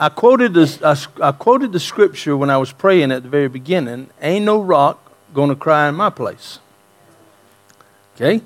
I quoted, this, I, I quoted the scripture when I was praying at the very beginning Ain't no rock going to cry in my place. Okay?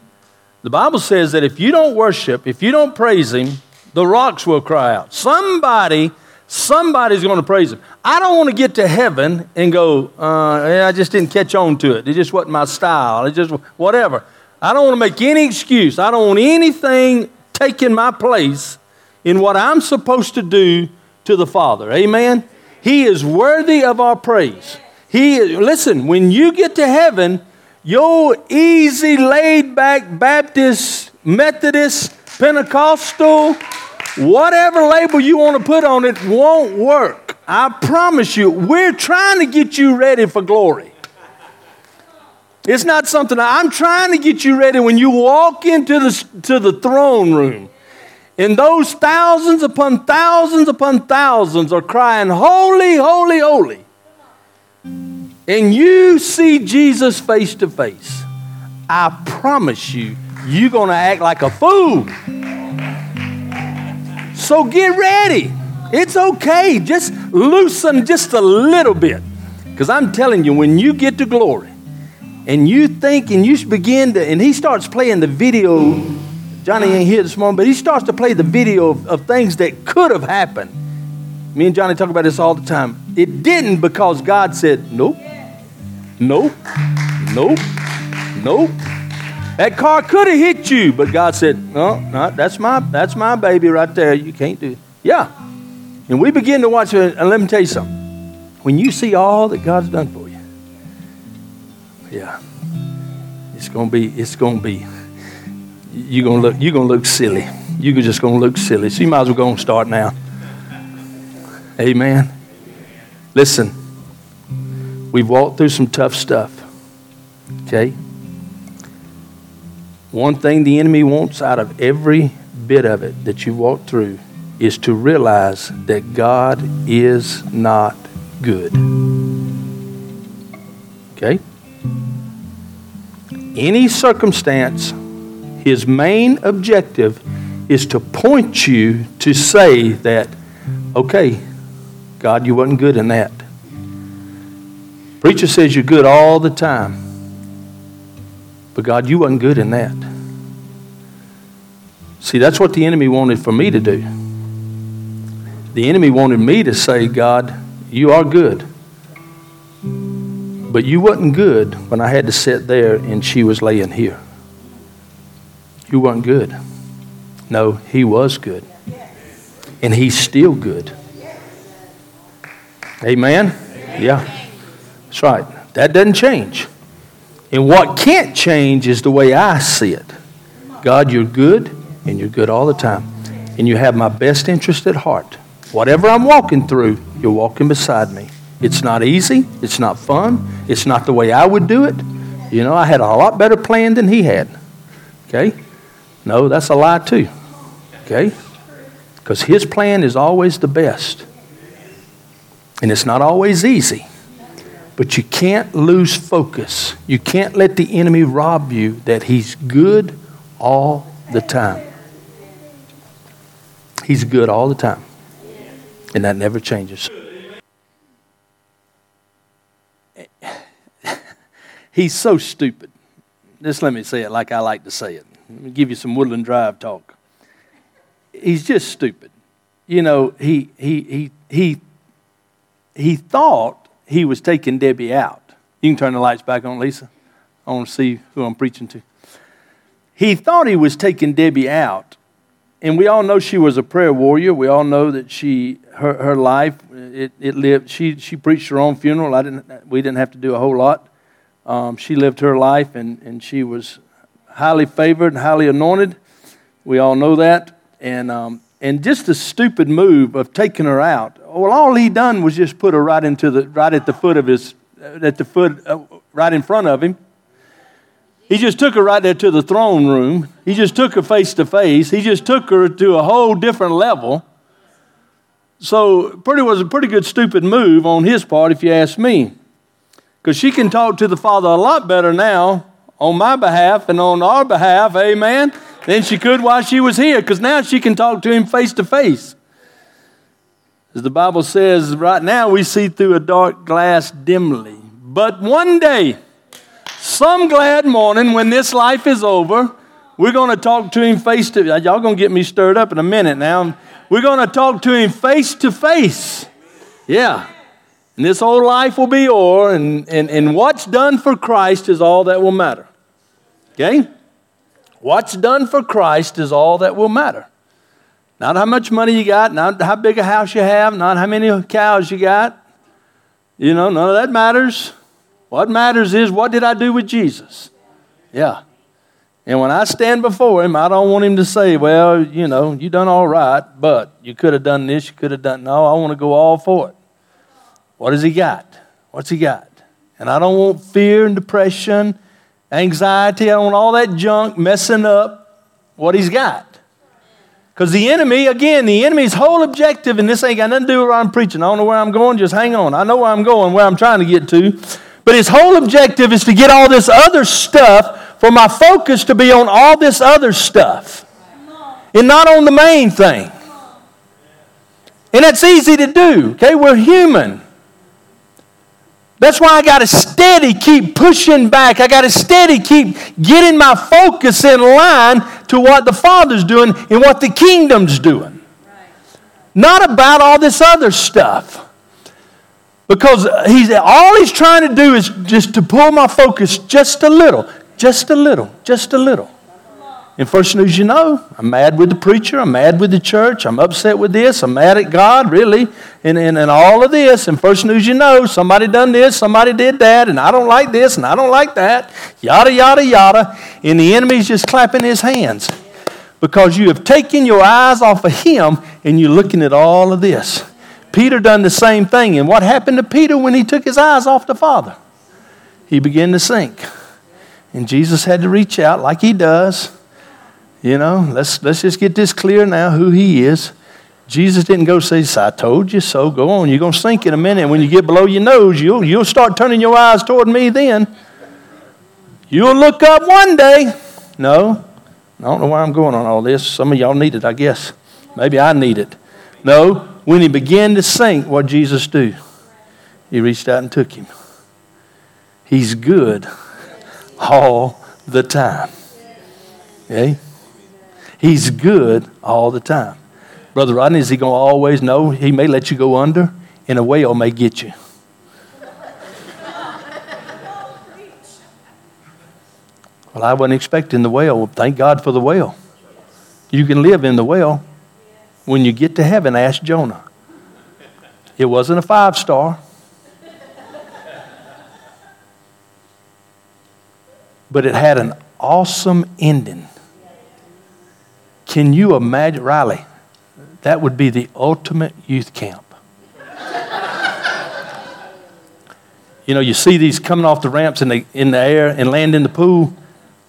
The Bible says that if you don't worship, if you don't praise Him, the rocks will cry out. Somebody, somebody's going to praise Him. I don't want to get to heaven and go, uh, I just didn't catch on to it. It just wasn't my style. It just, whatever. I don't want to make any excuse. I don't want anything taking my place in what I'm supposed to do to the Father. Amen? He is worthy of our praise. He is, listen, when you get to heaven, your easy, laid back Baptist, Methodist, Pentecostal, whatever label you want to put on it won't work. I promise you, we're trying to get you ready for glory. It's not something I'm trying to get you ready when you walk into the, to the throne room. And those thousands upon thousands upon thousands are crying, Holy, holy, holy. And you see Jesus face to face. I promise you, you're going to act like a fool. So get ready. It's okay. Just loosen just a little bit. Because I'm telling you, when you get to glory and you think and you begin to, and he starts playing the video Johnny ain't here this morning, but he starts to play the video of, of things that could have happened. Me and Johnny talk about this all the time. It didn't because God said, nope, nope, nope, nope. That car could have hit you, but God said, no, no, that's my, that's my baby right there. You can't do it. Yeah. And we begin to watch it, and let me tell you something. When you see all that God's done for you, yeah, it's gonna be, it's gonna be you're gonna look you're gonna look silly. You're just gonna look silly. So you might as well go and start now. Amen. Listen, we've walked through some tough stuff. Okay? One thing the enemy wants out of every bit of it that you walk through is to realize that God is not good. Okay? Any circumstance his main objective is to point you to say that, okay, God, you wasn't good in that. Preacher says you're good all the time. But God, you wasn't good in that. See, that's what the enemy wanted for me to do. The enemy wanted me to say, God, you are good. But you wasn't good when I had to sit there and she was laying here. You weren't good. No, He was good. And He's still good. Amen? Yeah. That's right. That doesn't change. And what can't change is the way I see it. God, you're good, and you're good all the time. And you have my best interest at heart. Whatever I'm walking through, you're walking beside me. It's not easy. It's not fun. It's not the way I would do it. You know, I had a lot better plan than he had. Okay? No, that's a lie too. Okay? Because his plan is always the best. And it's not always easy. But you can't lose focus. You can't let the enemy rob you that he's good all the time. He's good all the time. And that never changes. He's so stupid. Just let me say it like I like to say it. Let me give you some Woodland Drive talk. He's just stupid. You know, he, he, he, he, he thought he was taking Debbie out. You can turn the lights back on, Lisa. I want to see who I'm preaching to. He thought he was taking Debbie out. And we all know she was a prayer warrior. We all know that she, her, her life, it, it lived, she, she preached her own funeral. I didn't, we didn't have to do a whole lot. Um, she lived her life and, and she was highly favored and highly anointed. We all know that. And, um, and just the stupid move of taking her out. Well, all he done was just put her right into the right at the foot of his at the foot uh, right in front of him. He just took her right there to the throne room. He just took her face to face. He just took her to a whole different level. So, pretty was a pretty good stupid move on his part, if you ask me, because she can talk to the Father a lot better now on my behalf and on our behalf, amen, than she could while she was here because now she can talk to him face to face. As the Bible says, right now we see through a dark glass dimly. But one day, some glad morning when this life is over, we're going to talk to him face to y'all going to get me stirred up in a minute now. We're going to talk to him face to face. Yeah. And this old life will be o'er, and, and, and what's done for Christ is all that will matter. Okay? What's done for Christ is all that will matter. Not how much money you got, not how big a house you have, not how many cows you got. You know, none of that matters. What matters is what did I do with Jesus? Yeah. And when I stand before him, I don't want him to say, well, you know, you done all right, but you could have done this, you could have done. No, I want to go all for it. What has he got? What's he got? And I don't want fear and depression, anxiety. I don't want all that junk messing up what he's got. Because the enemy, again, the enemy's whole objective, and this ain't got nothing to do with what I'm preaching. I don't know where I'm going, just hang on. I know where I'm going, where I'm trying to get to. But his whole objective is to get all this other stuff for my focus to be on all this other stuff and not on the main thing. And that's easy to do, okay? We're human. That's why I got to steady keep pushing back. I got to steady keep getting my focus in line to what the Father's doing and what the kingdom's doing. Not about all this other stuff. Because he's, all he's trying to do is just to pull my focus just a little. Just a little, just a little. And first news you know, I'm mad with the preacher, I'm mad with the church, I'm upset with this, I'm mad at God, really, and, and, and all of this. And first news you know, somebody done this, somebody did that, and I don't like this, and I don't like that, yada, yada, yada. And the enemy's just clapping his hands because you have taken your eyes off of him and you're looking at all of this. Peter done the same thing. And what happened to Peter when he took his eyes off the Father? He began to sink. And Jesus had to reach out like he does. You know, let's, let's just get this clear now who he is. Jesus didn't go say, I told you so. Go on. You're going to sink in a minute. When you get below your nose, you'll, you'll start turning your eyes toward me then. You'll look up one day. No, I don't know why I'm going on all this. Some of y'all need it, I guess. Maybe I need it. No, when he began to sink, what Jesus do? He reached out and took him. He's good all the time. Okay? He's good all the time. Brother Rodney, is he going to always know? He may let you go under, and a whale may get you. Well, I wasn't expecting the whale. Thank God for the whale. You can live in the whale. When you get to heaven, ask Jonah. It wasn't a five star. but it had an awesome ending. Can you imagine, Riley? That would be the ultimate youth camp. you know, you see these coming off the ramps in the, in the air and land in the pool.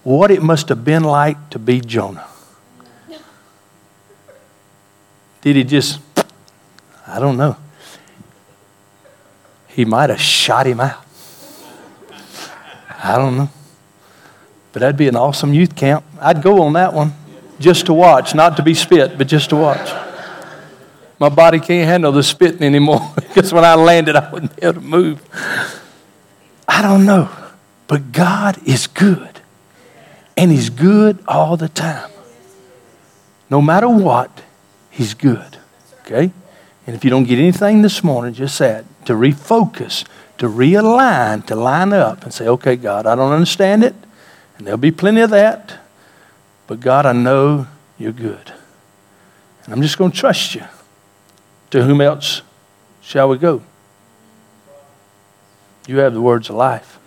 What it must have been like to be Jonah. Did he just, I don't know. He might have shot him out. I don't know. But that'd be an awesome youth camp. I'd go on that one just to watch, not to be spit, but just to watch. My body can't handle the spitting anymore because when I landed, I wouldn't be able to move. I don't know. But God is good. And He's good all the time. No matter what, He's good. Okay? And if you don't get anything this morning, just that to refocus, to realign, to line up and say, okay, God, I don't understand it. And there'll be plenty of that. But God, I know you're good. And I'm just going to trust you. To whom else shall we go? You have the words of life.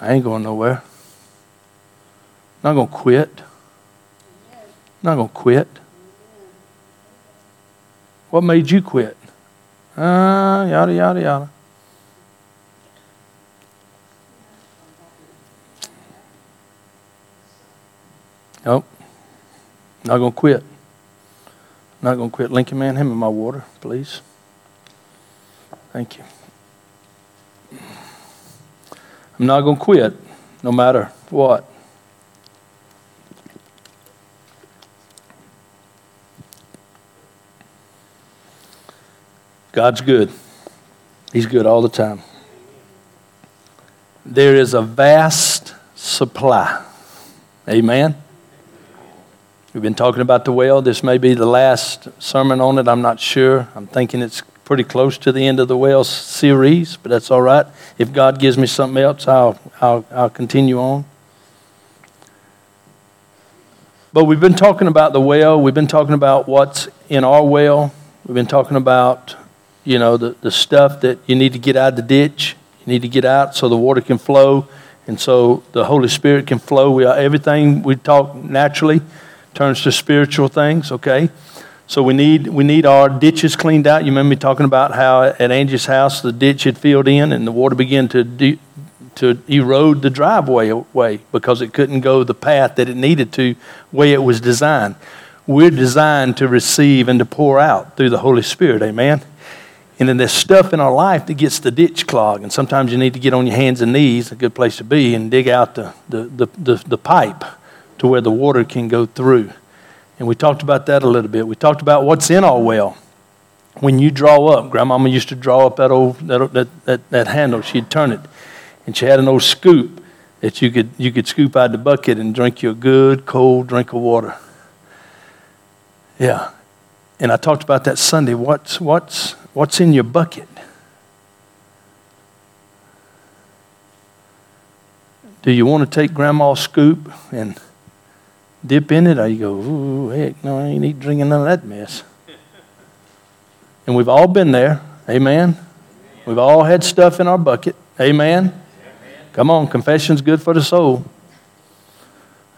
I ain't going nowhere. I'm not going to quit. I'm not going to quit. What made you quit? Ah, uh, yada, yada, yada. Nope. Not going to quit. Not going to quit. Lincoln Man, hand me my water, please. Thank you. I'm not going to quit no matter what. God's good. He's good all the time. There is a vast supply. Amen. We've been talking about the well. This may be the last sermon on it. I'm not sure. I'm thinking it's pretty close to the end of the well series, but that's all right. If God gives me something else, I'll, I'll, I'll continue on. But we've been talking about the well. We've been talking about what's in our well. We've been talking about, you know, the, the stuff that you need to get out of the ditch. You need to get out so the water can flow and so the Holy Spirit can flow. We are, everything we talk naturally turns to spiritual things, okay? So we need, we need our ditches cleaned out. You remember me talking about how at Angie's house the ditch had filled in and the water began to, de- to erode the driveway away because it couldn't go the path that it needed to, way it was designed. We're designed to receive and to pour out through the Holy Spirit, amen? And then there's stuff in our life that gets the ditch clogged. And sometimes you need to get on your hands and knees, a good place to be, and dig out the, the, the, the, the pipe to where the water can go through. And we talked about that a little bit. We talked about what's in our well. When you draw up, Grandmama used to draw up that old that, that, that, that handle. She'd turn it, and she had an old scoop that you could you could scoop out the bucket and drink your good cold drink of water. Yeah, and I talked about that Sunday. What's what's what's in your bucket? Do you want to take Grandma's scoop and dip in it, or you go, ooh, heck, no, I ain't need drinking none of that mess. And we've all been there. Amen. We've all had stuff in our bucket. Amen. Come on, confession's good for the soul.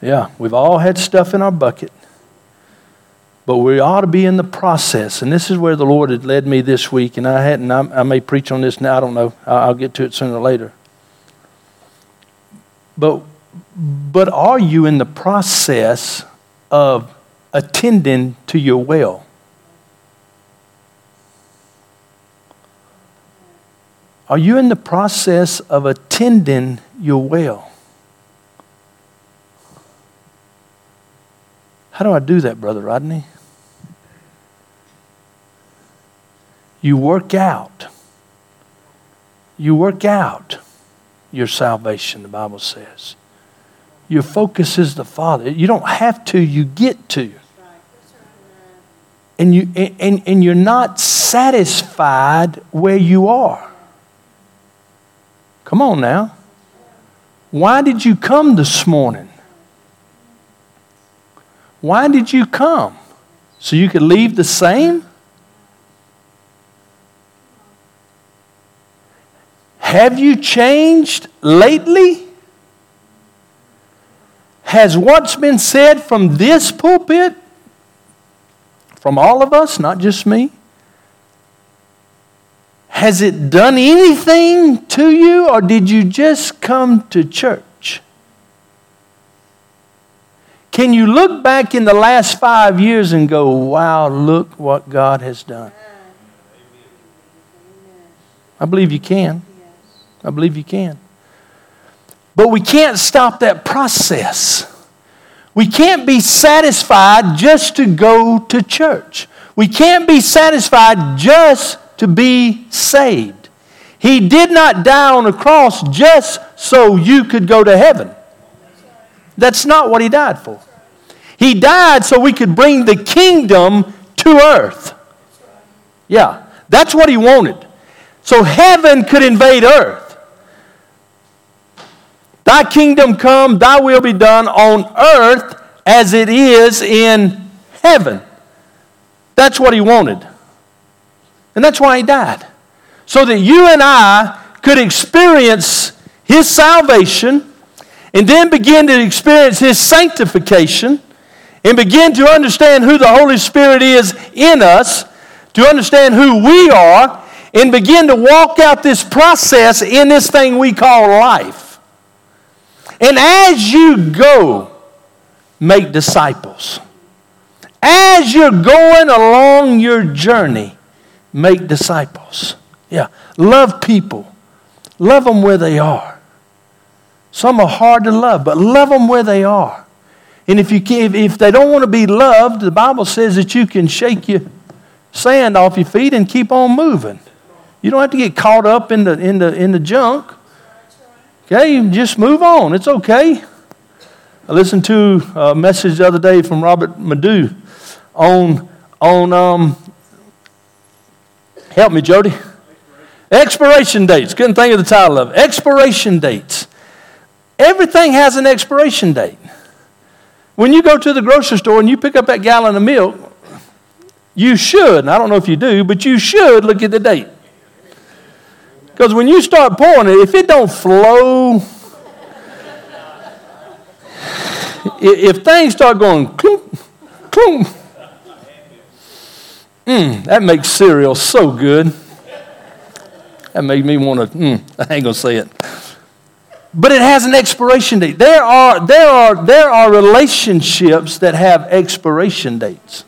Yeah, we've all had stuff in our bucket. But we ought to be in the process. And this is where the Lord had led me this week. And I hadn't, I, I may preach on this now. I don't know. I'll get to it sooner or later. But but are you in the process of attending to your well? Are you in the process of attending your well? How do I do that, Brother Rodney? You work out. You work out your salvation, the Bible says. Your focus is the Father. You don't have to, you get to. And, you, and, and you're not satisfied where you are. Come on now. Why did you come this morning? Why did you come? So you could leave the same? Have you changed lately? Has what's been said from this pulpit, from all of us, not just me, has it done anything to you, or did you just come to church? Can you look back in the last five years and go, wow, look what God has done? I believe you can. I believe you can. But we can't stop that process. We can't be satisfied just to go to church. We can't be satisfied just to be saved. He did not die on a cross just so you could go to heaven. That's not what He died for. He died so we could bring the kingdom to earth. Yeah, that's what He wanted. So heaven could invade earth. Thy kingdom come, thy will be done on earth as it is in heaven. That's what he wanted. And that's why he died. So that you and I could experience his salvation and then begin to experience his sanctification and begin to understand who the Holy Spirit is in us, to understand who we are, and begin to walk out this process in this thing we call life. And as you go, make disciples. As you're going along your journey, make disciples. Yeah, love people. Love them where they are. Some are hard to love, but love them where they are. And if, you can, if they don't want to be loved, the Bible says that you can shake your, sand off your feet and keep on moving. You don't have to get caught up in the, in the, in the junk. Okay, just move on. It's okay. I listened to a message the other day from Robert Madu on, on um, help me, Jody. Expiration dates. Couldn't think of the title of it. Expiration dates. Everything has an expiration date. When you go to the grocery store and you pick up that gallon of milk, you should, and I don't know if you do, but you should look at the date. Because when you start pouring it, if it don't flow, if things start going clunk, clunk, mm, that makes cereal so good. That made me want to, mm, I ain't going to say it. But it has an expiration date. There are, there, are, there are relationships that have expiration dates.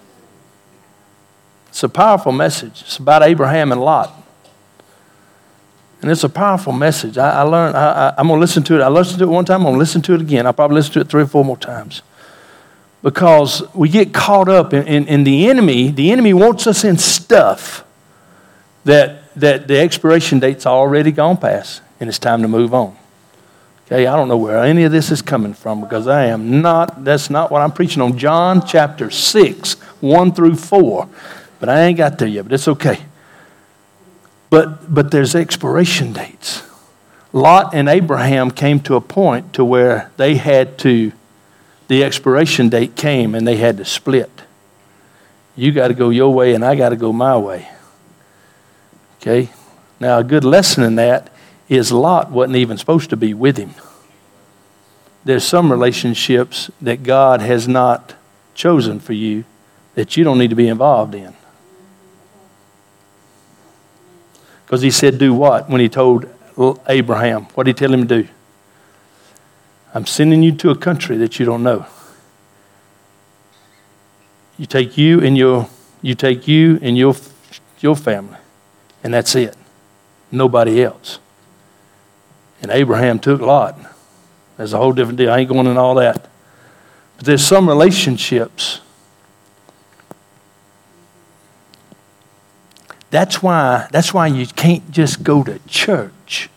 It's a powerful message. It's about Abraham and Lot. And it's a powerful message. I, I learned, I, am going to listen to it. I listened to it one time, I'm going to listen to it again. I'll probably listen to it three or four more times. Because we get caught up in, in, in the enemy. The enemy wants us in stuff that that the expiration date's already gone past and it's time to move on. Okay, I don't know where any of this is coming from because I am not, that's not what I'm preaching on. John chapter 6, 1 through 4. But I ain't got there yet, but it's okay. But, but there's expiration dates. Lot and Abraham came to a point to where they had to, the expiration date came and they had to split. You got to go your way and I got to go my way. Okay? Now, a good lesson in that is Lot wasn't even supposed to be with him. There's some relationships that God has not chosen for you that you don't need to be involved in. Because he said, Do what? When he told Abraham, what did he tell him to do? I'm sending you to a country that you don't know. You take you and your you take you and your your family and that's it. Nobody else. And Abraham took Lot. That's a whole different deal. I ain't going in all that. But there's some relationships. That's why, that's why you can't just go to church.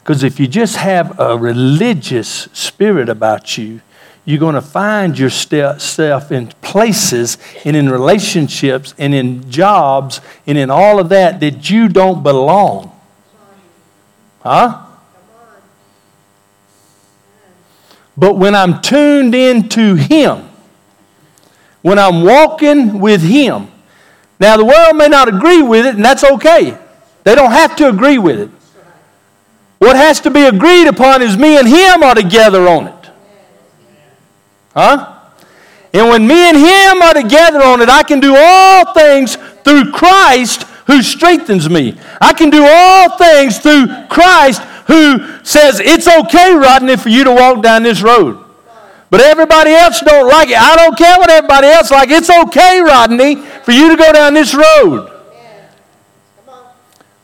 Because if you just have a religious spirit about you, you're going to find yourself in places and in relationships and in jobs and in all of that that you don't belong. Huh? But when I'm tuned into Him, when I'm walking with Him, now the world may not agree with it, and that's okay. They don't have to agree with it. What has to be agreed upon is me and Him are together on it. Huh? And when me and him are together on it, I can do all things through Christ who strengthens me. I can do all things through Christ who says it's okay, Rodney, for you to walk down this road. But everybody else don't like it. I don't care what everybody else like. It's okay, Rodney, for you to go down this road.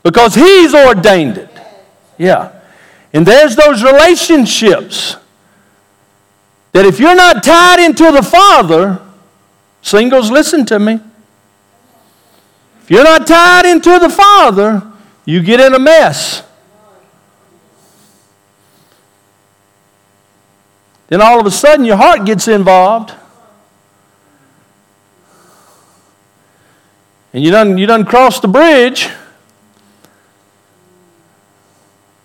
Because he's ordained it. Yeah. And there's those relationships that if you're not tied into the Father, singles, listen to me. If you're not tied into the Father, you get in a mess. Then all of a sudden your heart gets involved. And you done, you done crossed the bridge.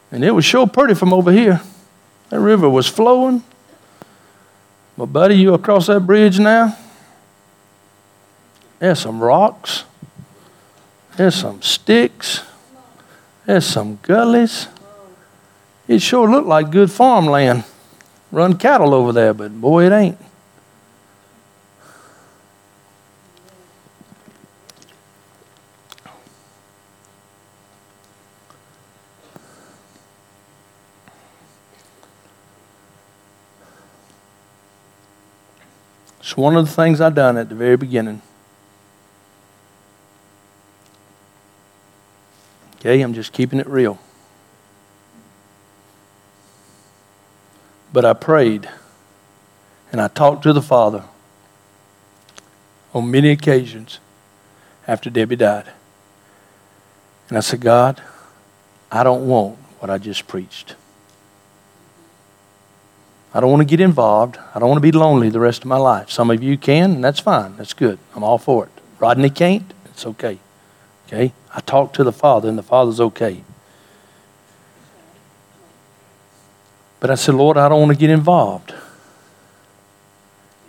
And it was sure pretty from over here. That river was flowing. But, buddy, you across that bridge now? There's some rocks. There's some sticks. There's some gullies. It sure looked like good farmland. Run cattle over there, but boy, it ain't. It's one of the things I done at the very beginning. Okay, I'm just keeping it real. But I prayed and I talked to the Father. on many occasions after Debbie died. And I said, God, I don't want what I just preached. I don't want to get involved. I don't want to be lonely the rest of my life. Some of you can, and that's fine. That's good. I'm all for it. Rodney can't. It's okay. Okay? I talk to the Father, and the Father's okay. But I said, Lord, I don't want to get involved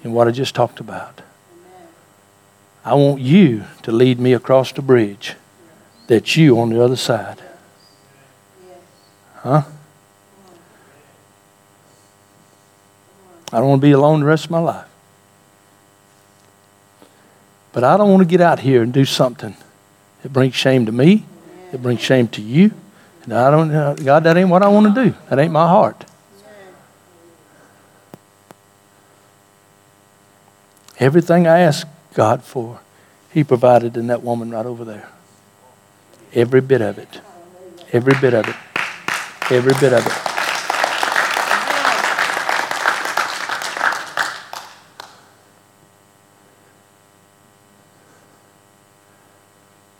in what I just talked about. I want you to lead me across the bridge that's you on the other side. Huh? I don't want to be alone the rest of my life. But I don't want to get out here and do something that brings shame to me, that brings shame to you. And I don't, uh, God, that ain't what I want to do. That ain't my heart. Everything I asked God for, He provided in that woman right over there. Every bit of it. Every bit of it. Every bit of it.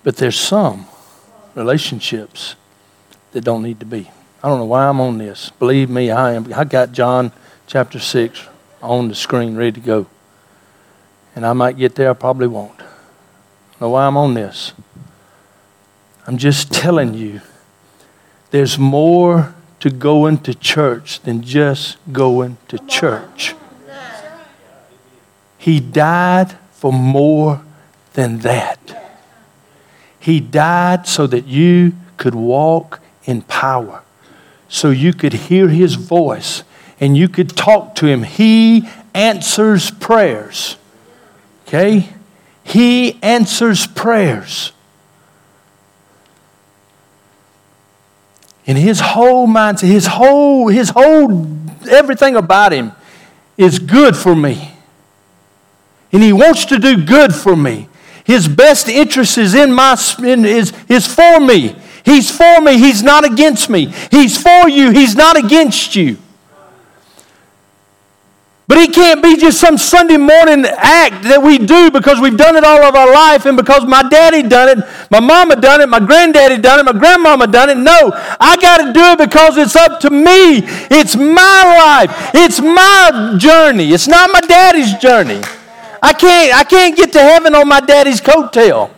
But there's some relationships that don't need to be. I don't know why I'm on this. Believe me, I am. I got John chapter 6 on the screen ready to go. And I might get there, I probably won't. I know why I'm on this. I'm just telling you, there's more to going to church than just going to church. He died for more than that. He died so that you could walk in power, so you could hear His voice and you could talk to Him. He answers prayers. Okay? He answers prayers. And his whole mindset, his whole, his whole, everything about him is good for me. And he wants to do good for me. His best interest is in my in, is, is for me. He's for me. He's not against me. He's for you. He's not against you. But he can't be just some Sunday morning act that we do because we've done it all of our life and because my daddy done it, my mama done it, my granddaddy done it, my grandmama done it. No, I got to do it because it's up to me. It's my life. It's my journey. It's not my daddy's journey. I can't, I can't get to heaven on my daddy's coattail.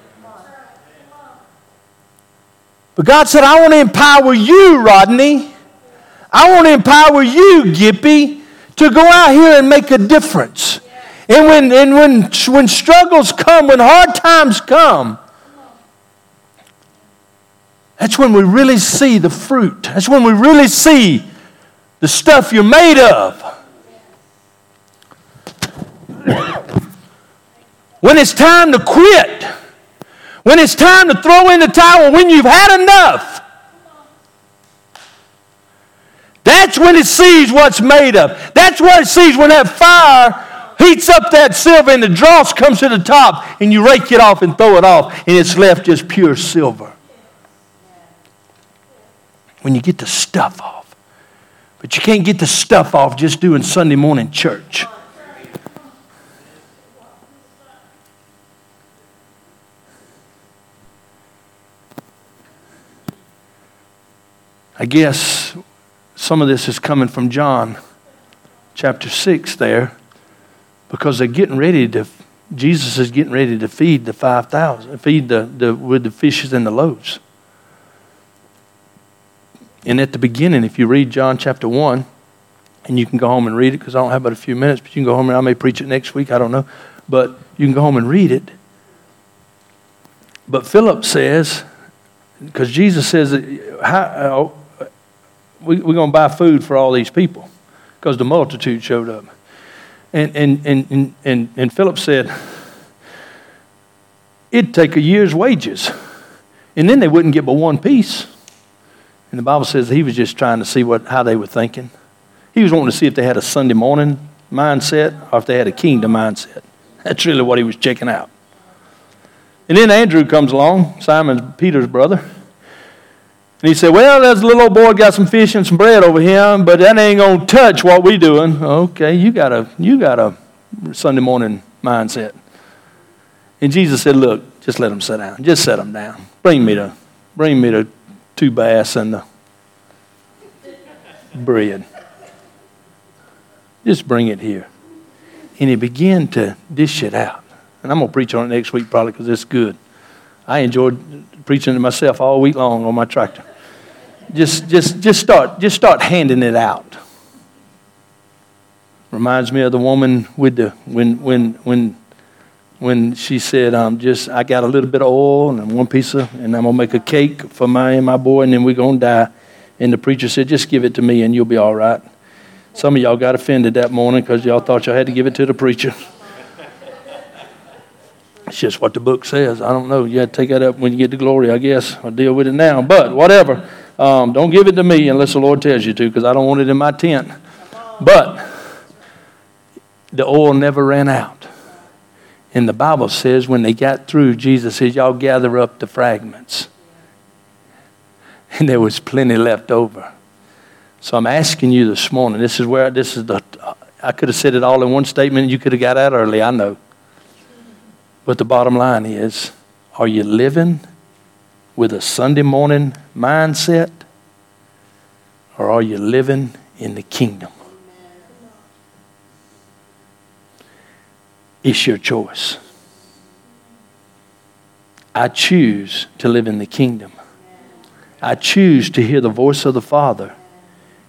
But God said, I want to empower you, Rodney. I want to empower you, Gippy, to go out here and make a difference. And when, and when, when struggles come, when hard times come, that's when we really see the fruit. That's when we really see the stuff you're made of. When it's time to quit, when it's time to throw in the towel, when you've had enough, that's when it sees what's made of. That's what it sees when that fire heats up that silver and the dross comes to the top and you rake it off and throw it off and it's left just pure silver. When you get the stuff off. But you can't get the stuff off just doing Sunday morning church. I guess some of this is coming from John chapter 6 there because they're getting ready to, Jesus is getting ready to feed the 5,000, feed the, the, with the fishes and the loaves. And at the beginning, if you read John chapter 1, and you can go home and read it because I don't have but a few minutes, but you can go home and I may preach it next week, I don't know. But you can go home and read it. But Philip says, because Jesus says, how, uh, we, we're going to buy food for all these people because the multitude showed up. And, and, and, and, and Philip said, it'd take a year's wages. And then they wouldn't get but one piece. And the Bible says he was just trying to see what, how they were thinking. He was wanting to see if they had a Sunday morning mindset or if they had a kingdom mindset. That's really what he was checking out. And then Andrew comes along, Simon Peter's brother. And he said, Well, there's a little old boy got some fish and some bread over here, but that ain't gonna touch what we doing. Okay, you got a you got a Sunday morning mindset. And Jesus said, Look, just let them sit down. Just set them down. Bring me the, bring me the two bass and the bread. Just bring it here. And he began to dish it out. And I'm going to preach on it next week probably because it's good. I enjoyed preaching to myself all week long on my tractor. Just, just, just, start, just start handing it out. Reminds me of the woman with the, when, when, when, when she said, um, just, I got a little bit of oil and one piece of, and I'm going to make a cake for my and my boy, and then we're going to die. And the preacher said, just give it to me and you'll be all right. Some of y'all got offended that morning because y'all thought y'all had to give it to the preacher. It's just what the book says. I don't know. You have to take that up when you get to glory, I guess. I'll deal with it now. But whatever. Um, don't give it to me unless the Lord tells you to because I don't want it in my tent. But the oil never ran out. And the Bible says when they got through, Jesus says, Y'all gather up the fragments. And there was plenty left over. So I'm asking you this morning, this is where this is the I could have said it all in one statement, you could have got out early, I know. But the bottom line is are you living with a Sunday morning mindset or are you living in the kingdom? It's your choice. I choose to live in the kingdom. I choose to hear the voice of the Father.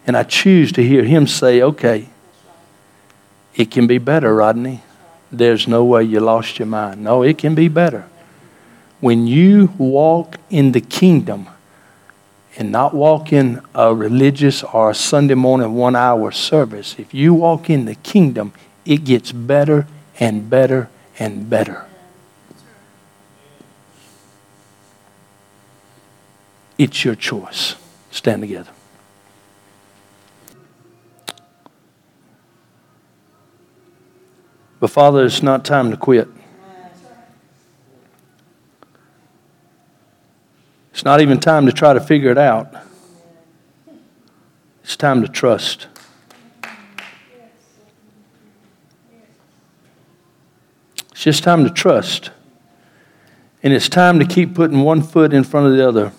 And I choose to hear Him say, okay, it can be better, Rodney there's no way you lost your mind. No, it can be better. When you walk in the kingdom and not walk in a religious or a Sunday morning one hour service, if you walk in the kingdom, it gets better and better and better. It's your choice. Stand together. But Father, it's not time to quit. It's not even time to try to figure it out. It's time to trust. It's just time to trust. And it's time to keep putting one foot in front of the other.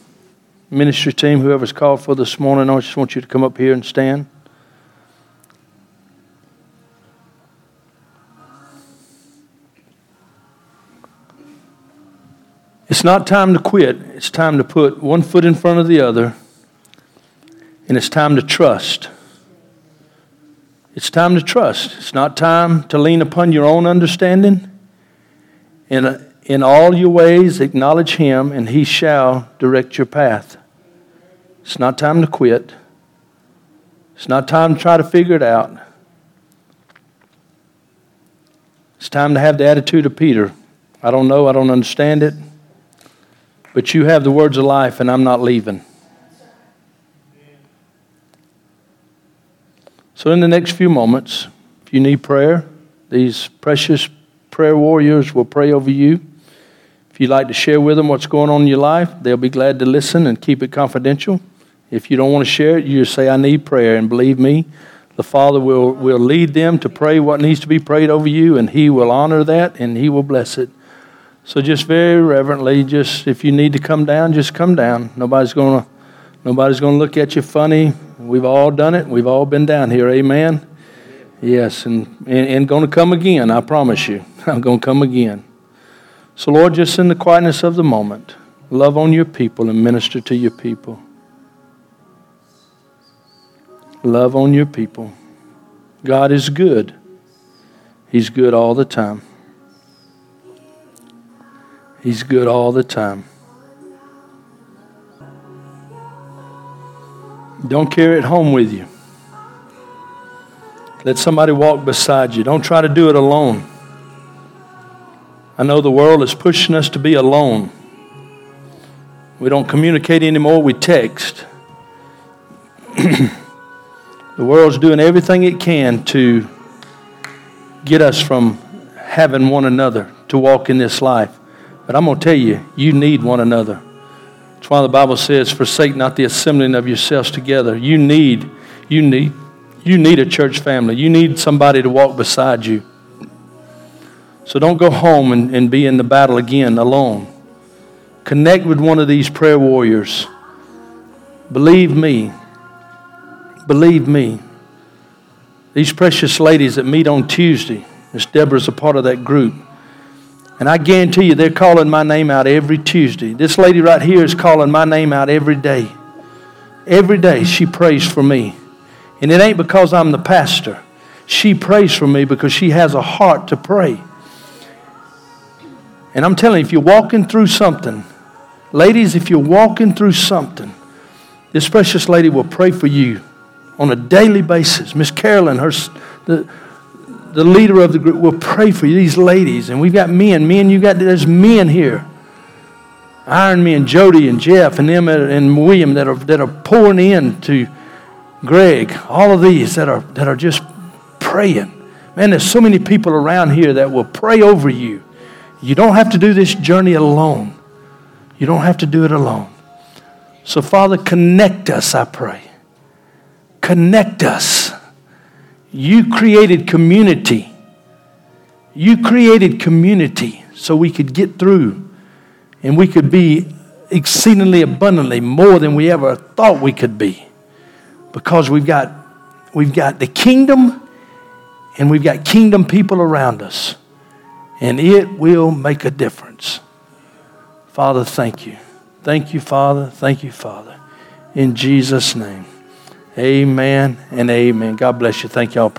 Ministry team, whoever's called for this morning, I just want you to come up here and stand. It's not time to quit. It's time to put one foot in front of the other. And it's time to trust. It's time to trust. It's not time to lean upon your own understanding. In, in all your ways, acknowledge Him, and He shall direct your path. It's not time to quit. It's not time to try to figure it out. It's time to have the attitude of Peter. I don't know, I don't understand it. But you have the words of life, and I'm not leaving. So, in the next few moments, if you need prayer, these precious prayer warriors will pray over you. If you'd like to share with them what's going on in your life, they'll be glad to listen and keep it confidential. If you don't want to share it, you just say, I need prayer. And believe me, the Father will, will lead them to pray what needs to be prayed over you, and He will honor that and He will bless it. So just very reverently, just if you need to come down, just come down. Nobody's gonna nobody's gonna look at you funny. We've all done it. We've all been down here. Amen. Yes, and, and, and to come again, I promise you. I'm to come again. So, Lord, just in the quietness of the moment, love on your people and minister to your people. Love on your people. God is good, He's good all the time. He's good all the time. Don't carry it home with you. Let somebody walk beside you. Don't try to do it alone. I know the world is pushing us to be alone. We don't communicate anymore, we text. the world's doing everything it can to get us from having one another to walk in this life. But I'm going to tell you, you need one another. That's why the Bible says, forsake not the assembling of yourselves together. You need, you need, you need a church family. You need somebody to walk beside you. So don't go home and, and be in the battle again alone. Connect with one of these prayer warriors. Believe me. Believe me. These precious ladies that meet on Tuesday, Miss Deborah's a part of that group. And I guarantee you, they're calling my name out every Tuesday. This lady right here is calling my name out every day. Every day she prays for me. And it ain't because I'm the pastor. She prays for me because she has a heart to pray. And I'm telling you, if you're walking through something, ladies, if you're walking through something, this precious lady will pray for you on a daily basis. Miss Carolyn, her, the, the leader of the group, will pray for you, these ladies. And we've got men. Men, you got, there's men here. Iron Men, Jody and Jeff and them and William that are, that are pouring in to Greg. All of these that are, that are just praying. Man, there's so many people around here that will pray over you. You don't have to do this journey alone. You don't have to do it alone. So, Father, connect us, I pray. Connect us. You created community. You created community so we could get through and we could be exceedingly abundantly more than we ever thought we could be. Because we've got, we've got the kingdom and we've got kingdom people around us. And it will make a difference. Father, thank you. Thank you, Father. Thank you, Father. In Jesus' name. Amen and amen. God bless you. Thank y'all.